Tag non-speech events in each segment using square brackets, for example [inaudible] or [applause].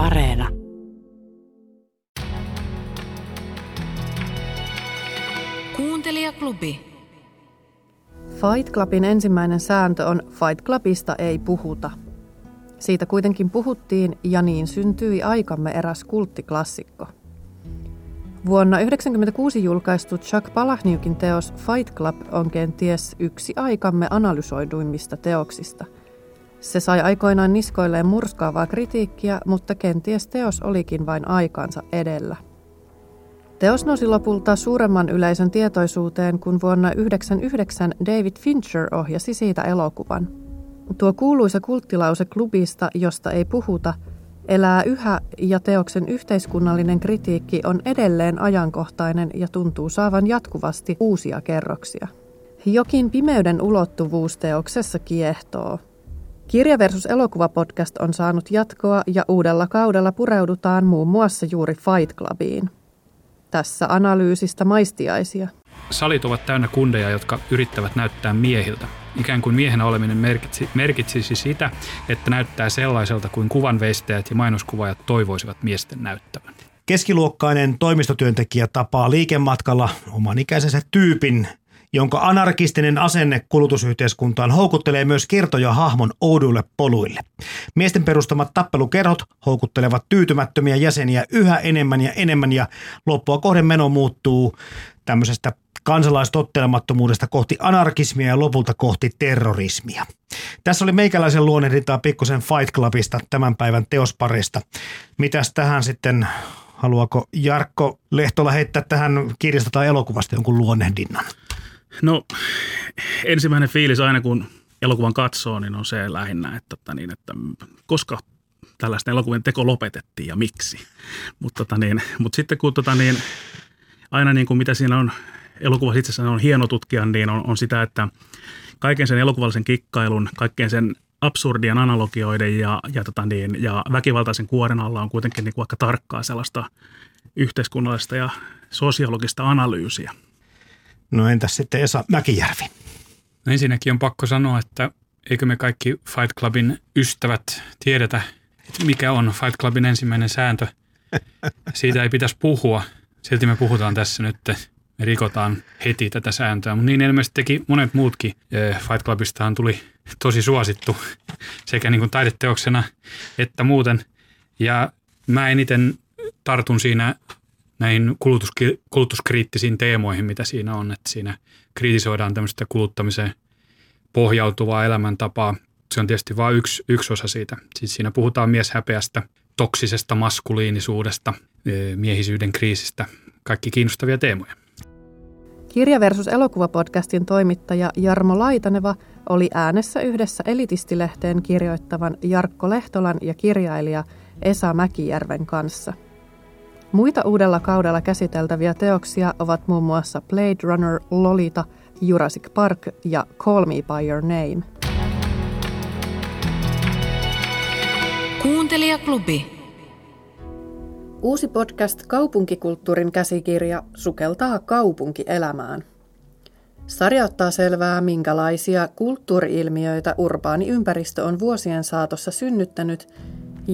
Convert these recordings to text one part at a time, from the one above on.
Areena. Kuuntelijaklubi. Fight Clubin ensimmäinen sääntö on Fight Clubista ei puhuta. Siitä kuitenkin puhuttiin ja niin syntyi aikamme eräs kulttiklassikko. Vuonna 1996 julkaistu Chuck Palahniukin teos Fight Club on kenties yksi aikamme analysoiduimmista teoksista – se sai aikoinaan niskoilleen murskaavaa kritiikkiä, mutta kenties teos olikin vain aikaansa edellä. Teos nousi lopulta suuremman yleisön tietoisuuteen, kun vuonna 1999 David Fincher ohjasi siitä elokuvan. Tuo kuuluisa kulttilause klubista, josta ei puhuta, elää yhä ja teoksen yhteiskunnallinen kritiikki on edelleen ajankohtainen ja tuntuu saavan jatkuvasti uusia kerroksia. Jokin pimeyden ulottuvuus teoksessa kiehtoo – Kirja versus elokuva podcast on saanut jatkoa ja uudella kaudella pureudutaan muun muassa juuri Fight Clubiin. Tässä analyysistä maistiaisia. Salit ovat täynnä kundeja, jotka yrittävät näyttää miehiltä. Ikään kuin miehenä oleminen merkitsi, merkitsisi sitä, että näyttää sellaiselta kuin kuvanveistäjät ja mainoskuvaajat toivoisivat miesten näyttävän. Keskiluokkainen toimistotyöntekijä tapaa liikematkalla oman ikäisensä tyypin, jonka anarkistinen asenne kulutusyhteiskuntaan houkuttelee myös kertoja hahmon ouduille poluille. Miesten perustamat tappelukerhot houkuttelevat tyytymättömiä jäseniä yhä enemmän ja enemmän ja loppua kohden meno muuttuu tämmöisestä kansalaistottelemattomuudesta kohti anarkismia ja lopulta kohti terrorismia. Tässä oli meikäläisen luonnehdintaa pikkusen Fight Clubista tämän päivän teosparista. Mitäs tähän sitten, haluaako Jarkko Lehtola heittää tähän kirjasta tai elokuvasta jonkun luonnehdinnan? No ensimmäinen fiilis aina kun elokuvan katsoo, niin on se lähinnä, että, että, tota niin, että koska tällaisten elokuvien teko lopetettiin ja miksi. Mutta tota niin, mut sitten kun tota niin, aina niin kuin mitä siinä on elokuvassa itsessään on hieno tutkia, niin on, on sitä, että kaiken sen elokuvallisen kikkailun, kaikkeen sen absurdien analogioiden ja, ja, tota niin, ja väkivaltaisen kuoren alla on kuitenkin niin kuin aika tarkkaa sellaista yhteiskunnallista ja sosiologista analyysiä – No entäs sitten Esa Mäkijärvi? No ensinnäkin on pakko sanoa, että eikö me kaikki Fight Clubin ystävät tiedetä, mikä on Fight Clubin ensimmäinen sääntö. Siitä ei pitäisi puhua. Silti me puhutaan tässä nyt, me rikotaan heti tätä sääntöä. Mutta niin ilmeisesti teki monet muutkin. Fight Clubistahan tuli tosi suosittu sekä niin kuin taideteoksena että muuten. Ja mä eniten tartun siinä näihin kulutuski, kulutuskriittisiin teemoihin, mitä siinä on. Että siinä kritisoidaan tämmöistä kuluttamiseen pohjautuvaa elämäntapaa. Se on tietysti vain yksi, yksi osa siitä. Siis siinä puhutaan mieshäpeästä, toksisesta maskuliinisuudesta, e, miehisyyden kriisistä, kaikki kiinnostavia teemoja. Kirja versus elokuvapodcastin toimittaja Jarmo Laitaneva oli äänessä yhdessä Elitistilehteen kirjoittavan Jarkko Lehtolan ja kirjailija Esa Mäkijärven kanssa – Muita uudella kaudella käsiteltäviä teoksia ovat muun muassa Blade Runner, Lolita, Jurassic Park ja Call Me By Your Name. Kuuntelijaklubi. Uusi podcast Kaupunkikulttuurin käsikirja sukeltaa kaupunkielämään. Sarja ottaa selvää, minkälaisia kulttuuriilmiöitä urbaani ympäristö on vuosien saatossa synnyttänyt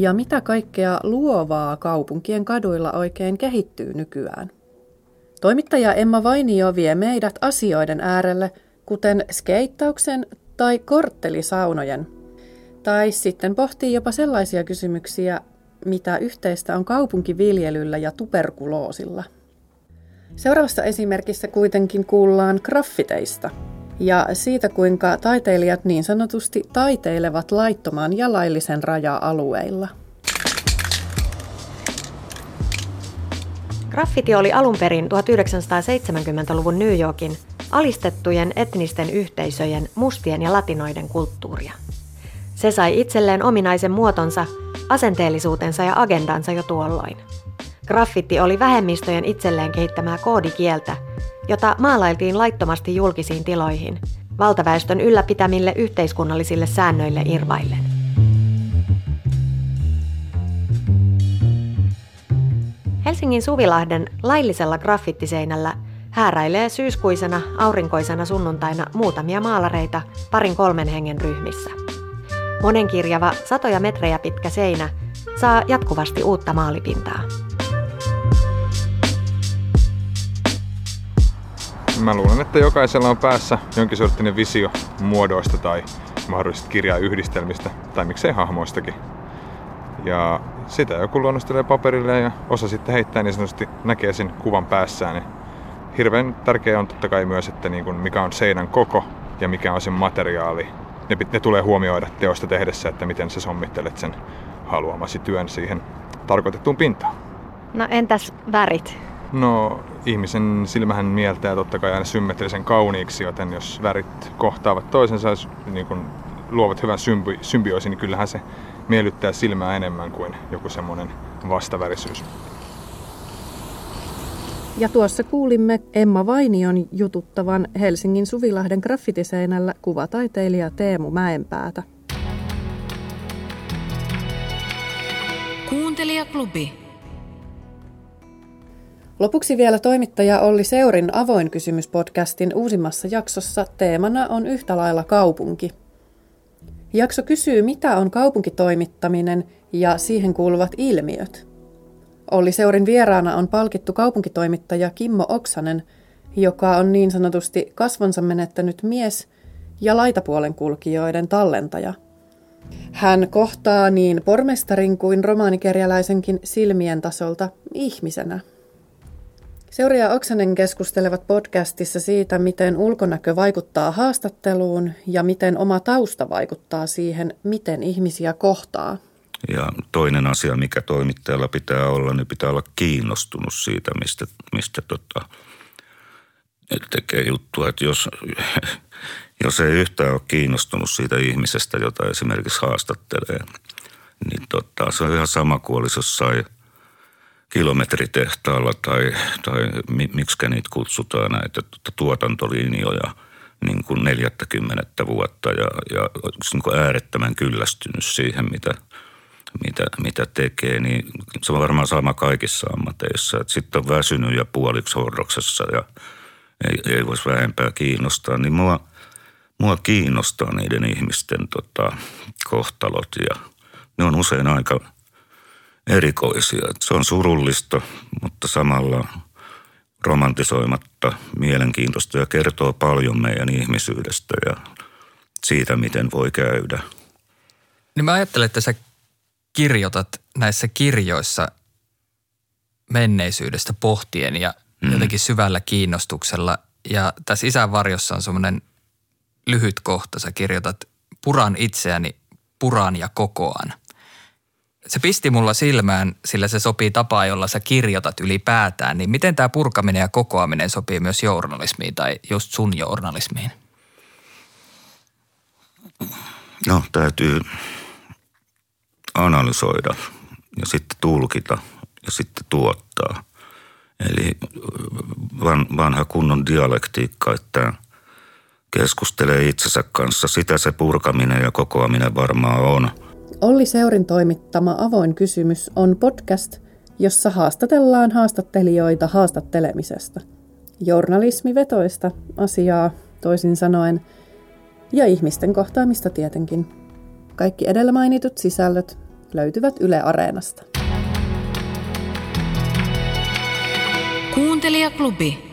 ja mitä kaikkea luovaa kaupunkien kaduilla oikein kehittyy nykyään? Toimittaja Emma Vainio vie meidät asioiden äärelle, kuten skeittauksen tai korttelisaunojen. Tai sitten pohtii jopa sellaisia kysymyksiä, mitä yhteistä on kaupunkiviljelyllä ja tuberkuloosilla. Seuraavassa esimerkissä kuitenkin kuullaan graffiteista – ja siitä, kuinka taiteilijat niin sanotusti taiteilevat laittoman ja laillisen raja-alueilla. Graffiti oli alun perin 1970-luvun New Yorkin alistettujen etnisten yhteisöjen mustien ja latinoiden kulttuuria. Se sai itselleen ominaisen muotonsa, asenteellisuutensa ja agendansa jo tuolloin. Graffiti oli vähemmistöjen itselleen kehittämää koodikieltä, jota maalailtiin laittomasti julkisiin tiloihin, valtaväestön ylläpitämille yhteiskunnallisille säännöille irvaillen. Helsingin Suvilahden laillisella graffittiseinällä hääräilee syyskuisena aurinkoisena sunnuntaina muutamia maalareita parin kolmen hengen ryhmissä. Monenkirjava, satoja metrejä pitkä seinä saa jatkuvasti uutta maalipintaa. Mä luulen, että jokaisella on päässä jonkin sorttinen visio muodoista tai mahdollisesti kirjayhdistelmistä tai miksei hahmoistakin. Ja sitä joku luonnostelee paperille ja osa sitten heittää niin sanotusti näkee sen kuvan päässään. Niin hirveän tärkeää on totta kai myös, että niin kuin mikä on seinän koko ja mikä on sen materiaali. Ne, ne tulee huomioida teosta tehdessä, että miten sä sommittelet sen haluamasi työn siihen tarkoitettuun pintaan. No entäs värit? No ihmisen silmähän mieltää totta kai aina symmetrisen kauniiksi, joten jos värit kohtaavat toisensa niin kun luovat hyvän symbi- symbioosin, niin kyllähän se miellyttää silmää enemmän kuin joku semmoinen vastavärisyys. Ja tuossa kuulimme Emma Vainion jututtavan Helsingin Suvilahden graffitiseinällä kuvataiteilija Teemu Mäenpäätä. Kuuntelijaklubi. Lopuksi vielä toimittaja Olli Seurin avoin kysymyspodcastin uusimmassa jaksossa teemana on yhtä lailla kaupunki. Jakso kysyy, mitä on kaupunkitoimittaminen ja siihen kuuluvat ilmiöt. Olli Seurin vieraana on palkittu kaupunkitoimittaja Kimmo Oksanen, joka on niin sanotusti kasvonsa menettänyt mies ja laitapuolen kulkijoiden tallentaja. Hän kohtaa niin pormestarin kuin romaanikerjäläisenkin silmien tasolta ihmisenä. Seuri ja Oksanen keskustelevat podcastissa siitä, miten ulkonäkö vaikuttaa haastatteluun ja miten oma tausta vaikuttaa siihen, miten ihmisiä kohtaa. Ja toinen asia, mikä toimittajalla pitää olla, niin pitää olla kiinnostunut siitä, mistä, mistä tota, tekee juttua. Että jos, [laughs] jos ei yhtään ole kiinnostunut siitä ihmisestä, jota esimerkiksi haastattelee, niin tota, se on ihan sama kuin olisi jossain – kilometritehtaalla tai, tai miksi niitä kutsutaan näitä tuotantolinjoja niin kuin 40 vuotta ja, ja niin kuin äärettömän kyllästynyt siihen, mitä, mitä, mitä tekee, niin se on varmaan sama kaikissa ammateissa. Sitten on väsynyt ja puoliksi horroksessa ja ei, ei voisi vähempää kiinnostaa, niin mua, mua kiinnostaa niiden ihmisten tota, kohtalot ja ne on usein aika – erikoisia. Se on surullista, mutta samalla romantisoimatta mielenkiintoista ja kertoo paljon meidän ihmisyydestä ja siitä, miten voi käydä. Niin mä ajattelen, että sä kirjoitat näissä kirjoissa menneisyydestä pohtien ja mm. jotenkin syvällä kiinnostuksella. Ja tässä isän varjossa on semmoinen lyhyt kohta. Sä kirjoitat, puran itseäni, puran ja kokoan – se pisti mulla silmään, sillä se sopii tapaa, jolla sä kirjoitat ylipäätään. Niin miten tämä purkaminen ja kokoaminen sopii myös journalismiin tai just sun journalismiin? No, täytyy analysoida ja sitten tulkita ja sitten tuottaa. Eli van, vanha kunnon dialektiikka, että keskustelee itsensä kanssa. Sitä se purkaminen ja kokoaminen varmaan on – Olli Seurin toimittama Avoin kysymys on podcast, jossa haastatellaan haastattelijoita haastattelemisesta. Journalismivetoista asiaa, toisin sanoen, ja ihmisten kohtaamista tietenkin. Kaikki edellä mainitut sisällöt löytyvät Yle Areenasta. Kuuntelijaklubi.